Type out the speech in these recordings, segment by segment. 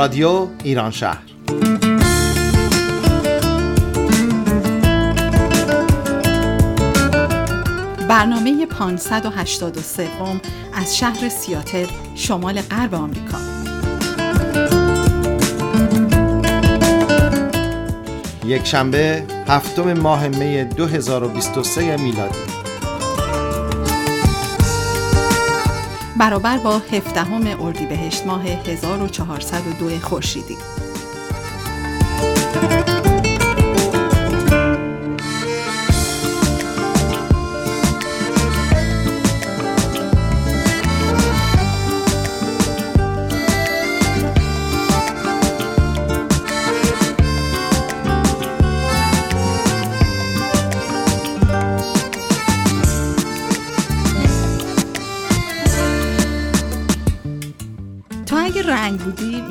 رادیو ایران شهر. برنامه 583 از شهر سیاتل شمال غرب آمریکا. یک شنبه هفتم ماه می 2023 میلادی. برابر با هفدهم اردیبهشت ماه 1402 خورشیدی.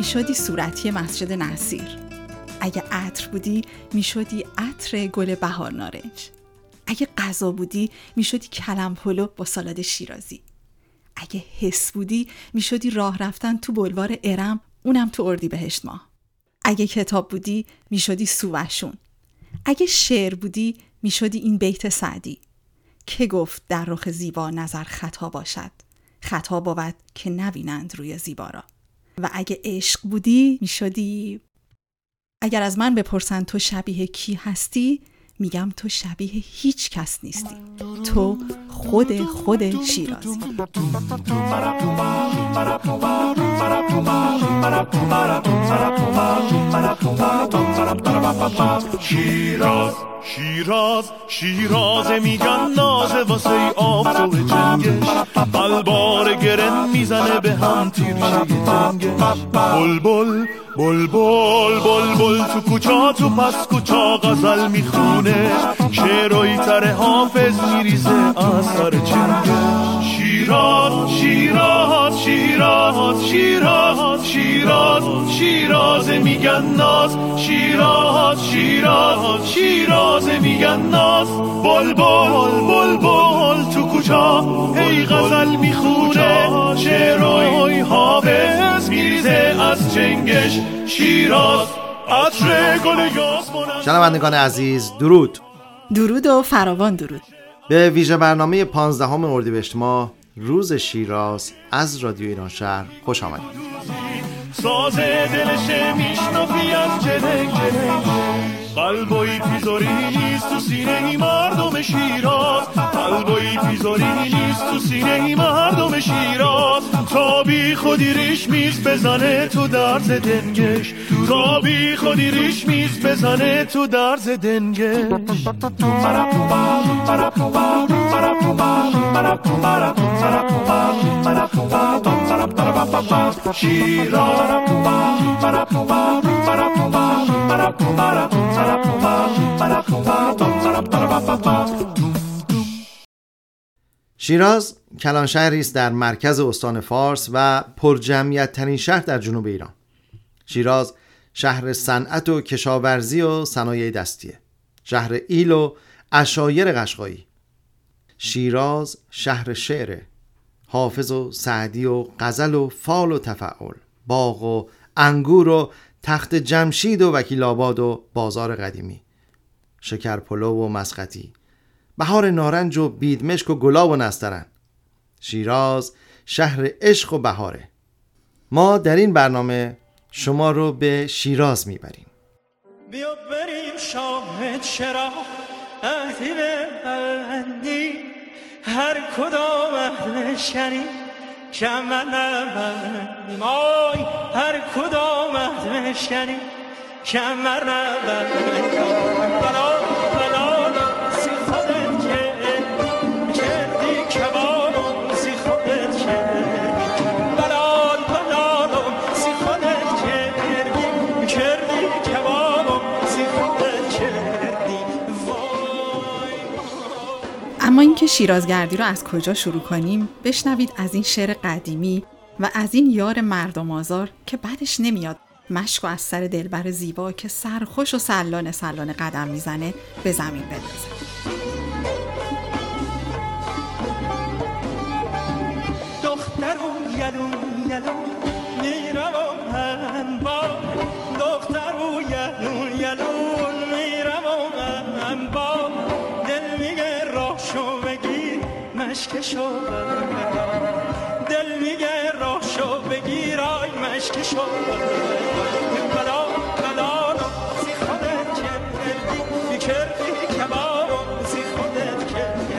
می‌شدی صورتی مسجد نصیر. اگه عطر بودی می‌شدی عطر گل بهار نارنج. اگه غذا بودی می‌شدی کلم پلو با سالاد شیرازی. اگه حس بودی می‌شدی راه رفتن تو بلوار ارم اونم تو اردی بهشت ماه. اگه کتاب بودی می‌شدی سووشون اگه شعر بودی می‌شدی این بیت سعدی. که گفت در رخ زیبا نظر خطا باشد. خطا بود که نبینند روی زیبا را. و اگه عشق بودی می‌شدی. اگر از من بپرسن تو شبیه کی هستی میگم تو شبیه هیچ کس نیستی. تو خود خود شیرازی. شیراز شیراز شیراز میگن نازه واسه آفتاب جنگش بلبار گرن می‌زنه به هم تیرشه جنگش بل بل بل بل بل تو کوچا تو پس کوچا غزل می‌خونه. شعرهای تر حافظ میریزه از سر شیراز شیراز شیراز شیراز شیراز شیراز میگن ناز. شیراز شیراز شیراز میگن ناز. بل بل ای غزل می‌خونه شعرهای حافظ میریزه از چنگش شیراز. عطر گل شنوندگان عزیز درود. درود و فراوان درود. به ویژه برنامه 15 اردیبهشت ماه روز شیراز از رادیو ایران شهر خوش آمدید. ساز دلش میشنفی از جلنگ جلنگ قلبایی تیزاری نیست تو سینه ای مردم شیراز قلبایی تیزاری نیست تو سینه ای مردم شیراز تا بی خودی ریش میز بزنه تو درز دنگش تا بی خودی ریش میز بزنه تو درز دنگش شیراز کلان شهری است در مرکز استان فارس و پرجمعیت ترین شهر در جنوب ایران. شیراز شهر صنعت و کشاورزی و صنایع دستیه. شهر ایل و اشایر قشقایی. شیراز شهر شعره. حافظ و سعدی و غزل و فال و تفعل باغ و انگور و تخت جمشید و وکیل آباد و بازار قدیمی شکر پلو و مسقطی بهار نارنج و بیدمشک و گلاب و نسترن شیراز شهر عشق و بهاره. ما در این برنامه شما رو به شیراز می‌بریم. بیا بریم شاهد چرا هر کدام شری کمر نبندیم آی هر کدام اهل شری کمر نبندیم بلا. اینکه شیرازگردی رو از کجا شروع کنیم بشنوید از این شعر قدیمی و از این یار مردم آزار که بعدش نمیاد. مشک و از سر دلبر زیبا که سرخوش و سلانه سلانه قدم می‌زنه به زمین بندازه. مشکشو دل میگه راه شو بگیرای مشکشو بلا بلا سی خودت کردی. بیکردی کبارو سی خودت کردی.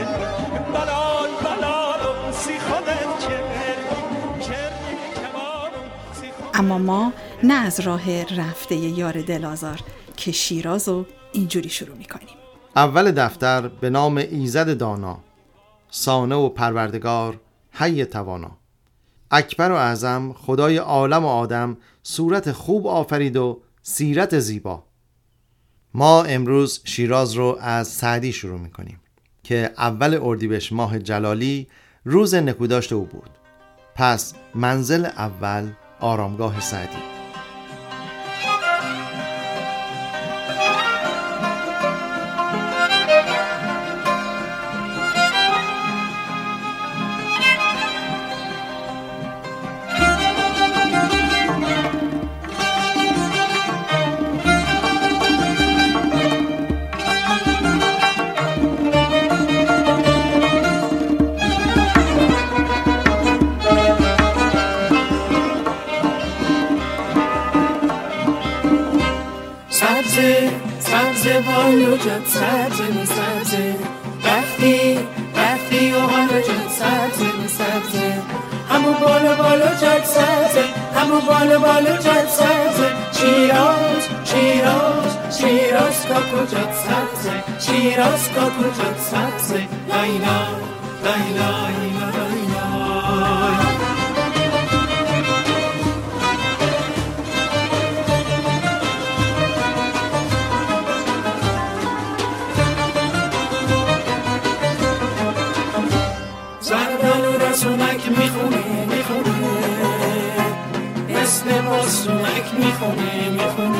بلا بلا سی خودت کردی. کردی اما ما نه از راه رفته یار دلازار که شیراز رو اینجوری شروع می‌کنیم. اول دفتر به نام ایزد دانا. سانه و پروردگار حی توانا. اکبر و اعظم خدای عالم و آدم صورت خوب آفرید و سیرت زیبا. ما امروز شیراز رو از سعدی شروع می‌کنیم که اول اردیبهشت ماه جلالی روز نکوداشت او بود. پس منزل اول آرامگاه سعدی. جد سبزه می سبزه رفتی رفتی و حالا جد سبزه می سبزه همو بالا بالا جد سبزه همو بالا بالا جد سبزه شیراز شیراز شیراز کاکو جد سبزه شیراز کاکو جد سبزه لایلا لایلا ماسونک می‌خونه می‌خونه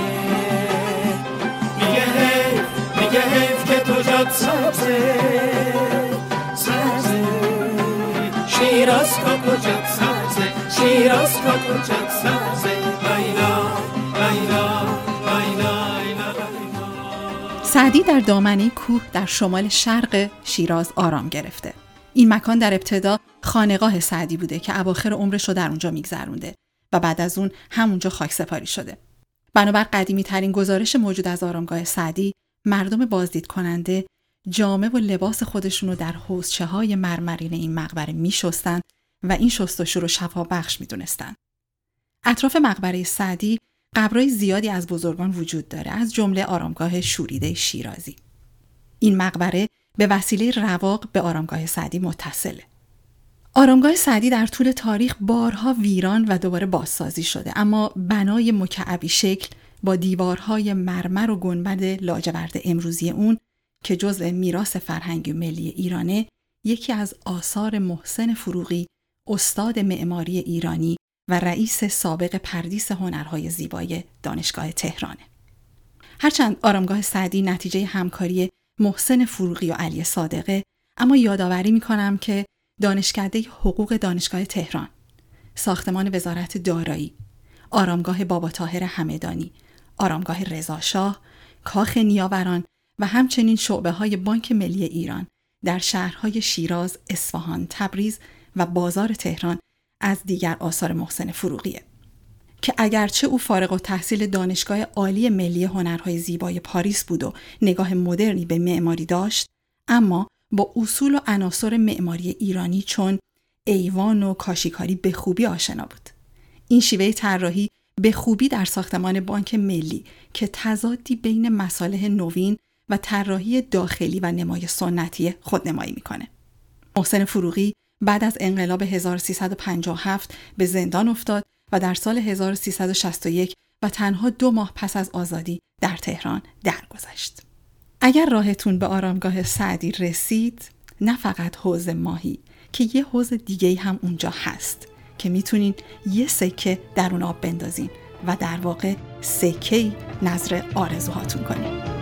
میگه حیف میگه حیف که تو جاد سبزه. سبزه. شیراز کاکو جاد سبزه. شیراز کاکو جاد سبزه. لایلا لایلا سعدی در دامنه کوه در شمال شرق شیراز آرام گرفته. این مکان در ابتدا خانقاه سعدی بوده که اواخر عمرش رو در اونجا میگذرونده. و بعد از اون همونجا خاک سپاری شده. بنابر قدیمی ترین گزارش موجود از آرامگاه سعدی، مردم بازدید کننده جامه و لباس خودشون رو در حوزچه های مرمرین این مقبره میشستن و این شستشو رو شفا بخش می‌دونستن. اطراف مقبره سعدی قبرای زیادی از بزرگان وجود داره از جمله آرامگاه شوریده شیرازی. این مقبره به وسیله رواق به آرامگاه سعدی متصله. آرامگاه سعدی در طول تاریخ بارها ویران و دوباره بازسازی شده اما بنای مکعبی شکل با دیوارهای مرمر و گنبد لاجورد امروزی اون که جزء میراث فرهنگی ملی ایرانه یکی از آثار محسن فروغی استاد معماری ایرانی و رئیس سابق پردیس هنرهای زیبای دانشگاه تهرانه. هرچند آرامگاه سعدی نتیجه همکاری محسن فروغی و علی صادقه اما یادآوری می‌کنم که دانشکده حقوق دانشگاه تهران. ساختمان وزارت دارایی. آرامگاه بابا طاهر همدانی. آرامگاه رضاشاه کاخ نیاوران و همچنین شعبه های بانک ملی ایران در شهرهای شیراز، اصفهان، تبریز و بازار تهران از دیگر آثار محسن فروغیه. که اگرچه او فارغ و تحصیل دانشگاه عالی ملی هنرهای زیبای پاریس بود و نگاه مدرنی به معماری داشت اما با اصول و عناصر معماری ایرانی چون ایوان و کاشیکاری به خوبی آشنا بود این شیوه طراحی به خوبی در ساختمان بانک ملی که تضادی بین مصالح نوین و طراحی داخلی و نمای سنتی خودنمایی می‌کنه محسن فروغی بعد از انقلاب 1357 به زندان افتاد و در سال 1361 و تنها دو ماه پس از آزادی در تهران درگذشت. اگر راهتون به آرامگاه سعدی رسید نه فقط حوز ماهی که یه حوز دیگه هم اونجا هست که می‌تونین یه سکه در اون آب بندازین و در واقع سکه نظر آرزوهاتون کنین.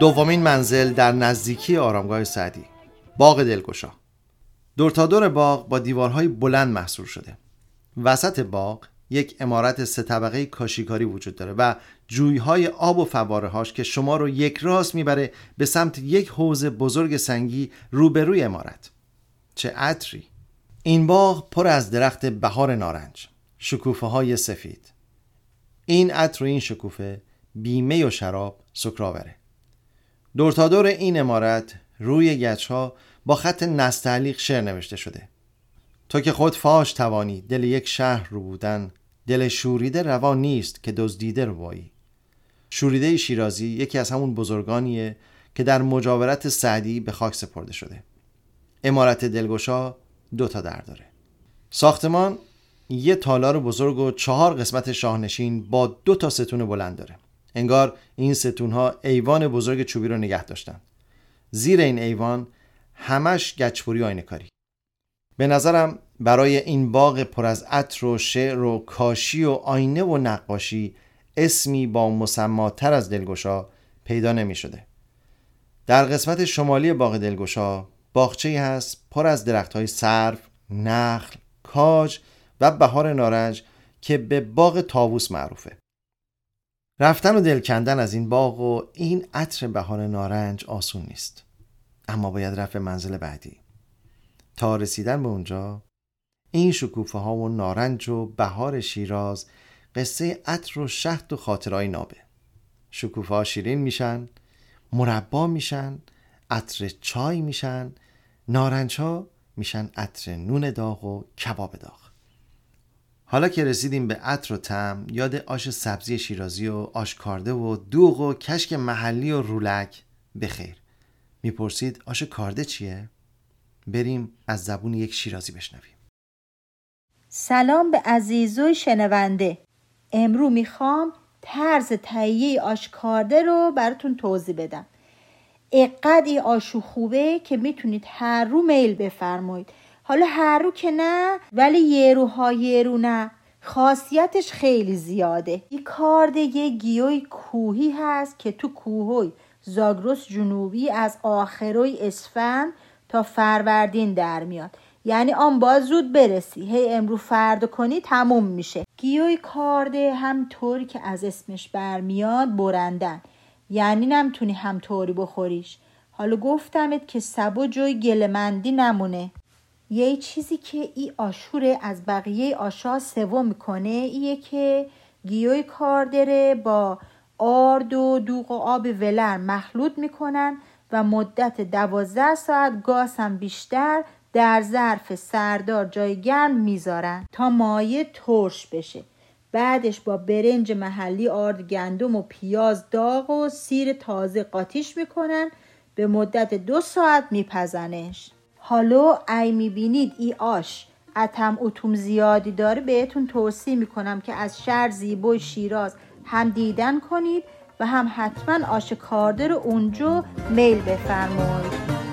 دومین منزل در نزدیکی آرامگاه سعدی باغ دلگشا. دور تا دور باغ با دیوارهای بلند محصور شده. وسط باغ یک امارت سه طبقه کاشیکاری وجود داره و جویهای آب و فواره هاش که شما رو یک راست می‌بره به سمت یک حوض بزرگ سنگی روبروی امارت. چه عطری! این باغ پر از درخت بهار نارنج شکوفه های سفید. این عطر و این شکوفه بیمه و شراب سکراوره. دور تا دور این امارت روی گچ ها با خط نستعلیق شعر نوشته شده. تو که خود فاش توانی دل یک شهر رو بودن. دل شوریده روا نیست که دزدیده رو بایی شوریده شیرازی یکی از همون بزرگانیه که در مجاورت سعدی به خاک سپرده شده. امارت دلگشا دو تا در داره. ساختمان یه تالار بزرگ و چهار قسمت شاهنشین با دو تا ستون بلند داره. انگار این ستون ها ایوان بزرگ چوبی رو نگه داشتن زیر این ایوان همش گچپوری آینه کاری به نظرم برای این باغ پر از عطر و شعر و کاشی و آینه و نقاشی اسمی با مسماتر از دلگشا پیدا نمی شده. در قسمت شمالی باغ دلگشا باغچه‌ای هست پر از درختهای سرو، نخل، کاج و بهار نارنج که به باغ تاووس معروفه. رفتن و دل کندن از این باغ و این عطر بهار نارنج آسون نیست. اما باید رفت منزل بعدی. تا رسیدن به اونجا این شکوفه ها و نارنج و بهار شیراز قصه عطر و شهد و خاطرهای نابه شکوفه ها شیرین میشن مربا میشن عطر چای میشن نارنج ها میشن عطر نون داغ و کباب داغ حالا که رسیدیم به عطر و تم یاد آش سبزی شیرازی و آش کارده و دوغ و کشک محلی و رولک بخیر می‌پرسید آش کارده چیه؟ بریم از زبون یک شیرازی بشنویم. سلام به عزیزوی شنونده. امرو می‌خوام طرز تهیه آشکارده رو براتون توضیح بدم. اقد ای آشو خوبه که می‌تونید هر رو میل بفرمایید. حالا هر رو که نه ولی یه روها یه رو نه. خاصیتش خیلی زیاده. این کارده یه گیوی کوهی هست که تو کوهوی زاگرس جنوبی از آخروی اسفند تا فروردین در میاد. یعنی آن باز زود برسی. هی امرو فردا کنی تموم میشه. گیوی کارده هم طوری که از اسمش برمیاد برندن. یعنی نمتونی همطوری بخوریش. حالا گفتمت که سبو جوی گلمندی نمونه. یه چیزی که ای آشوره از بقیه آشا سوم می‌کنه ایه که گیوی کاردره با آرد و دوغ و آب ولر مخلوط می‌کنن و مدت دوازده ساعت گاز هم بیشتر در ظرف سردار جای گرم می‌ذارن تا مایه ترش بشه. بعدش با برنج محلی آرد گندم و پیاز داغ و سیر تازه قاطیش می‌کنن. به مدت دو ساعت میپزنش. حالا ای می‌بینید ای آش اتم اتوم زیادی داره. بهتون توصیه می‌کنم که از شهر زیبای شیراز هم دیدن کنید و هم حتما آش کارده رو اونجا میل بفرمایید.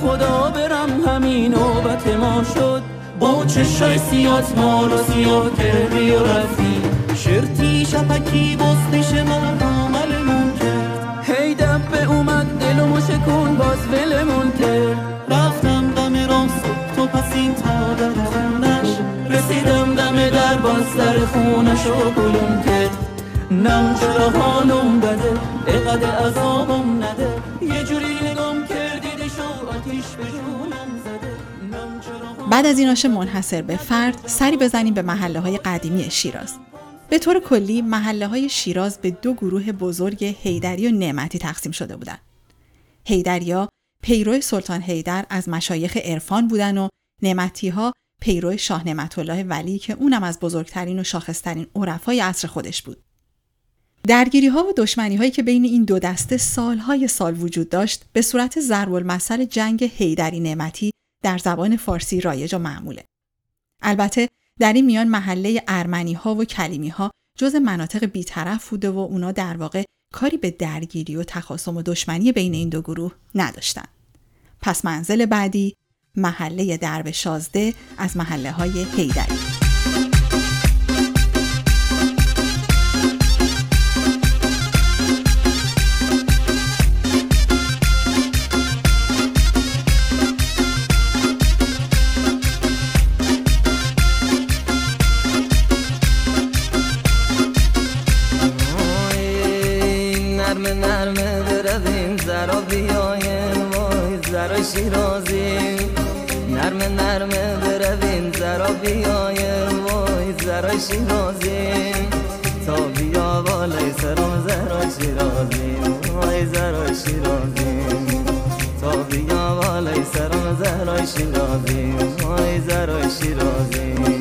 خدا برم همین نوبت ما شد. با چشای سیات مال و سیاه کردی و رفتی شرطی شپکی بستش من عملمون کرد. هی دبه اومد دلمو شکون باز ولمون کرد. رفتم دم راست تو پس این تا در خونش. رسیدم دم در باز در خونش و گلوم کرد. نم چرا حالم بده اقد عذابم نده. بعد از این آش منحصر به فرد سری بزنیم به محله های قدیمی شیراز به طور کلی محله های شیراز به دو گروه بزرگ هیدری و نعمتی تقسیم شده بودند. هیدریا پیرو سلطان هیدر از مشایخ عرفان بودن و نعمتی ها پیرو شاه نعمت الله ولی که اونم از بزرگترین و شاخصترین عرفای عصر خودش بود. درگیری ها و دشمنی هایی که بین این دو دسته سالهای سال وجود داشت به صورت ضرب المثل جنگ هیدری نعمتی در زبان فارسی رایج و معموله. البته در این میان محله ارمنی ها و کلیمی ها جز مناطق بیطرف بوده و اونا در واقع کاری به درگیری و تخاصم و دشمنی بین این دو گروه نداشتن. پس منزل بعدی محله درب شازده از محله های هیدری. شیرازی نرمه نرمه برویم زرا بیایم وای زرا شیرازی. تا بیا بالای سرم زرا شیرازی. وای زرا شیرازی. تا بیا بالای سرم زرا شیرازی. وای زرا شیرازی.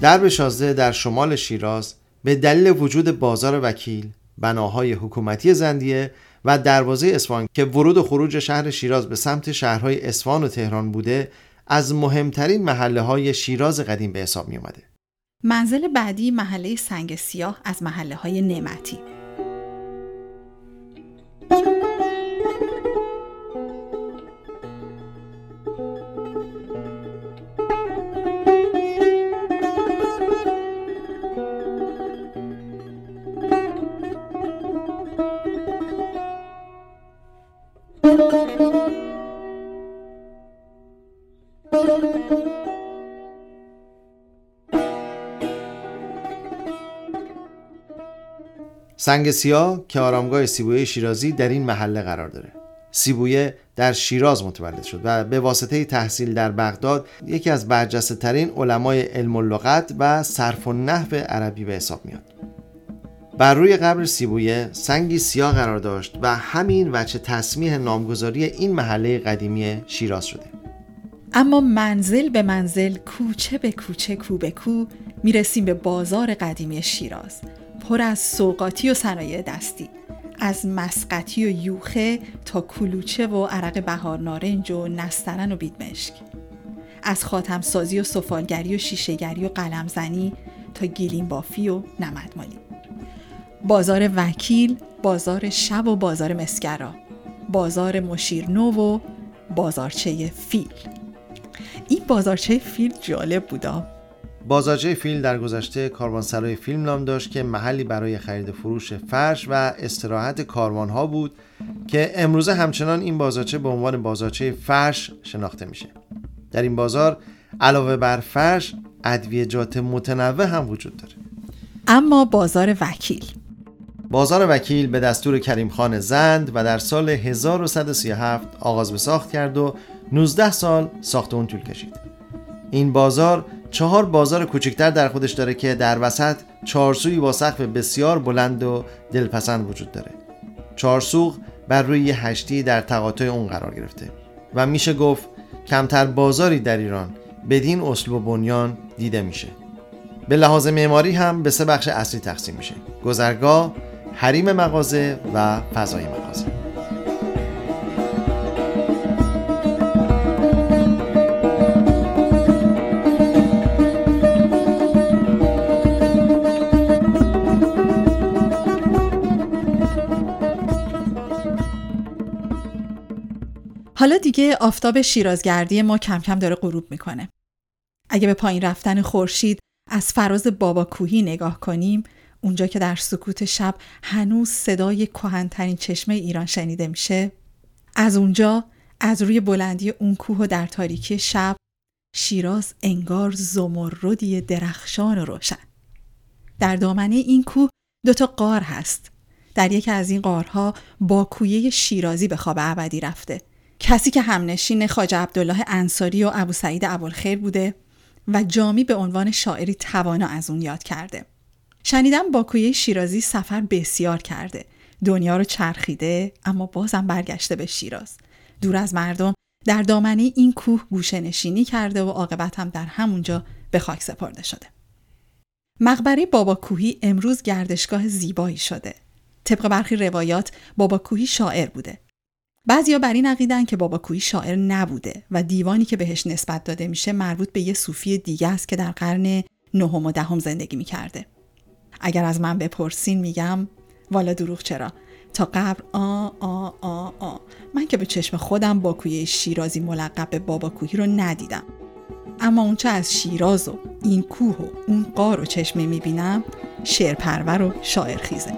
درب شازده در شمال شیراز به دلیل وجود بازار وکیل، بناهای حکومتی زندیه و دروازه اصفهان که ورود و خروج شهر شیراز به سمت شهرهای اصفهان و تهران بوده از مهمترین محله های شیراز قدیم به حساب می اومده. منزل بعدی محله سنگ سیاه از محله های نعمتی. سنگ سیاه که آرامگاه سیبویه شیرازی در این محله قرار داره. سیبویه در شیراز متولد شد و به واسطه تحصیل در بغداد یکی از برجسته ترین علمای علم لغت و صرف و نحو عربی به حساب میاد. بر روی قبر سیبویه سنگی سیاه قرار داشت و همین وجه تصمیح نامگذاری این محله قدیمی شیراز شده. اما منزل به منزل کوچه به کوچه کو به کو می‌رسیم به بازار قدیمی شیراز پر از سوقاتی و صنایع دستی از مسقطی و یوخه تا کلوچه و عرق بهار نارنج و نسترن و بیدمشک. از خاتم سازی و سفالگری و شیشهگری و قلمزنی تا گیلین بافی و نمدمالی. بازار وکیل بازار شب و بازار مسگرا بازار مشیرنو و بازارچه فیل. این بازارچه فیل جالب بودا. بازارچه فیل در گذشته کاروانسرای فیلم نام داشت که محلی برای خرید و فروش فرش و استراحت کاروانها بود که امروزه همچنان این بازارچه به عنوان بازارچه فرش شناخته میشه. در این بازار علاوه بر فرش ادویجات متنوع هم وجود داره. اما بازار وکیل. بازار وکیل به دستور کریم خان زند و در سال 1137 آغاز به ساخت کرد و 19 سال ساخت اون طول کشید. این بازار چهار بازار کوچکتر در خودش داره که در وسط چهارسویی با سقف بسیار بلند و دلپسند وجود داره. چهارسوق بر روی هشتی در تقاطع اون قرار گرفته و میشه گفت کمتر بازاری در ایران بدین اصل و بنیان دیده میشه. به لحاظ معماری هم به سه بخش اصلی تقسیم میشه گذرگاه، حریم مغازه و فضای مغازه. حالا دیگه آفتاب شیرازگردی ما کم کم داره غروب می‌کنه. اگه به پایین رفتن خورشید از فراز بابا کوهی نگاه کنیم اونجا که در سکوت شب هنوز صدای کهنترین چشمه ایران شنیده میشه از اونجا از روی بلندی اون کوه و در تاریکی شب شیراز انگار زمردی درخشان و روشن. در دامنه این کوه دوتا قار هست. در یکی از این قارها با کویه شیرازی به خواب ابدی رفته. کسی که همنشین خاج عبدالله انصاری و ابو سعید ابوالخیر بوده و جامی به عنوان شاعری توانا از اون یاد کرده. شنیدم باکویه شیرازی سفر بسیار کرده. دنیا رو چرخیده اما بازم برگشته به شیراز. دور از مردم در دامنه این کوه گوشه نشینی کرده و عاقبت هم در همونجا به خاک سپرده شده. مقبره بابا کوهی امروز گردشگاه زیبایی شده. طبق برخی روایات بابا کوهی شاعر بوده. بعضیا بر این عقیدن که بابا کوهی شاعر نبوده و دیوانی که بهش نسبت داده میشه مربوط به یه صوفی دیگه است که در قرن نهم و دهم زندگی می‌کرده. اگر از من بپرسین میگم والا دروغ چرا؟ تا قبر آ آ آ آ. من که به چشم خودم باکوی شیرازی ملقب به بابا کوهی رو ندیدم. اما اونچه از شیراز و این کوه و اون قار و چشمه می‌بینم شعرپرور و شاعر خیزه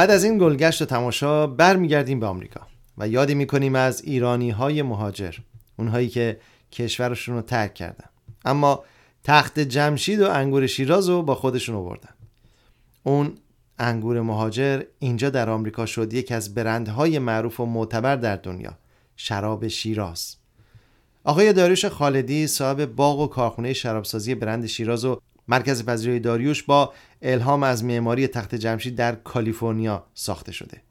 بعد از این گلگشت و تماشا برمیگردیم به آمریکا و یادی می‌کنیم از ایرانی های مهاجر اونهایی که کشورشون رو ترک کردن. اما تخت جمشید و انگور شیراز رو با خودشون آوردن. اون انگور مهاجر اینجا در آمریکا شد یک از برندهای معروف و معتبر در دنیا شراب شیراز. آقای داریوش خالدی صاحب باغ و کارخونه شرابسازی برند شیراز و مرکز پذیرای داریوش با الهام از معماری تخت جمشید در کالیفرنیا ساخته شده.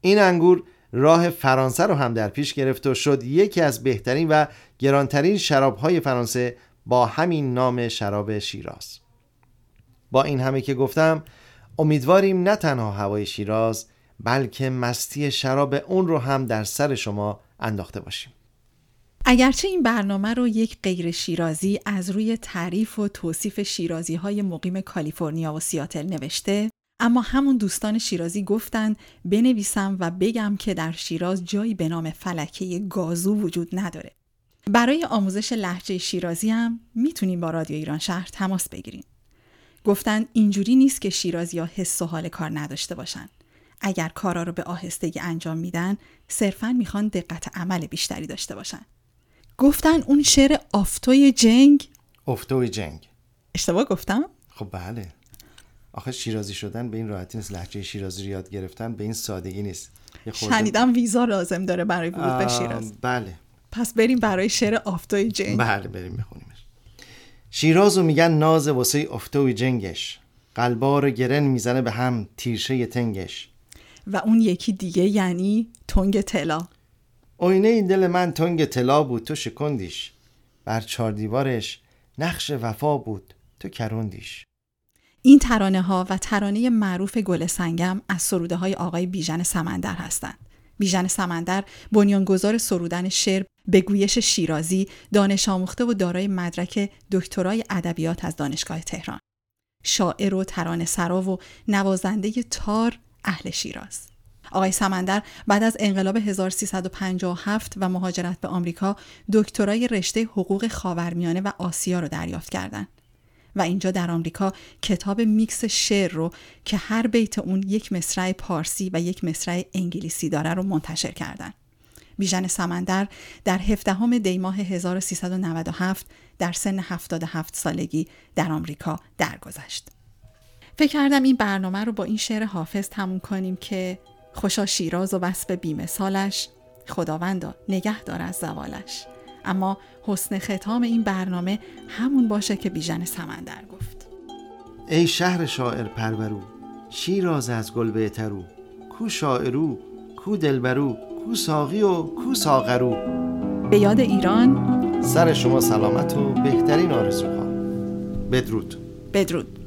این انگور راه فرانسه رو هم در پیش گرفت و شد یکی از بهترین و گرانترین شرابهای فرانسه با همین نام شراب شیراز. با این همه که گفتم امیدواریم نه تنها هوای شیراز بلکه مستی شراب اون رو هم در سر شما انداخته باشیم. اگرچه این برنامه رو یک غیر شیرازی از روی تعریف و توصیف شیرازی های مقیم کالیفرنیا و سیاتل نوشته اما همون دوستان شیرازی گفتن بنویسم و بگم که در شیراز جایی به نام فلکه گازو وجود نداره. برای آموزش لحجه شیرازی هم می‌تونیم با رادیو ایران شهر تماس بگیریم. گفتن اینجوری نیست که شیرازی ها حس و حال کار نداشته باشن. اگر کارا رو به آهستگی انجام میدن صرفا می‌خوان دقت عمل بیشتری داشته باشن. گفتن اون شعر آفتوی جنگ؟ افتوی جنگ. اشتباه گفتم؟ خب بله. آخه شیرازی شدن به این راحتی نیست لحجه شیرازی رو یاد گرفتن به این سادگی نیست. شنیدم ویزا لازم داره برای ورود به شیراز. بله. پس بریم برای شعر آفتوی جنگ. بله بریم بخونیمش. شیرازو میگن ناز واسه افتوی جنگش. قلبار گرن می‌زنه به هم تیرشه تنگش. و اون یکی دیگه یعنی تنگ طلا. آینه این دل من تنگ طلا بود تو شکندیش بر چار دیوارش نقش وفا بود تو کروندیش این ترانه ها و ترانه معروف گل سنگم از سروده های آقای بیژن سمندر هستند. بیژن سمندر بنیانگذار سرودن شعر به گویش شیرازی دانش آموخته و دارای مدرک دکترای ادبیات از دانشگاه تهران. شاعر و ترانه سرا و نوازنده تار اهل شیراز. آقای سمندر بعد از انقلاب 1357 و مهاجرت به آمریکا دکترای رشته حقوق خاورمیانه و آسیا را دریافت کردند. و اینجا در آمریکا کتاب میکس شعر رو که هر بیت اون یک مصرع پارسی و یک مصرع انگلیسی داره رو منتشر کردن. بیژن سمندر در 17 دی ماه 1397 در سن 77 سالگی در آمریکا درگذشت. فکر کردم این برنامه رو با این شعر حافظ تموم کنیم که خوشا شیراز و وصف بیمثالش. خداوندا نگه دار از زوالش. اما حسن ختام این برنامه همون باشه که بیژن سمندر گفت. ای شهر شاعر پرورو شیراز از گل بهترو کو شاعرو کو دلبرو کو ساقی و کو ساغرو. به یاد ایران. سر شما سلامت و بهترین آرزوها. بدرود. بدرود.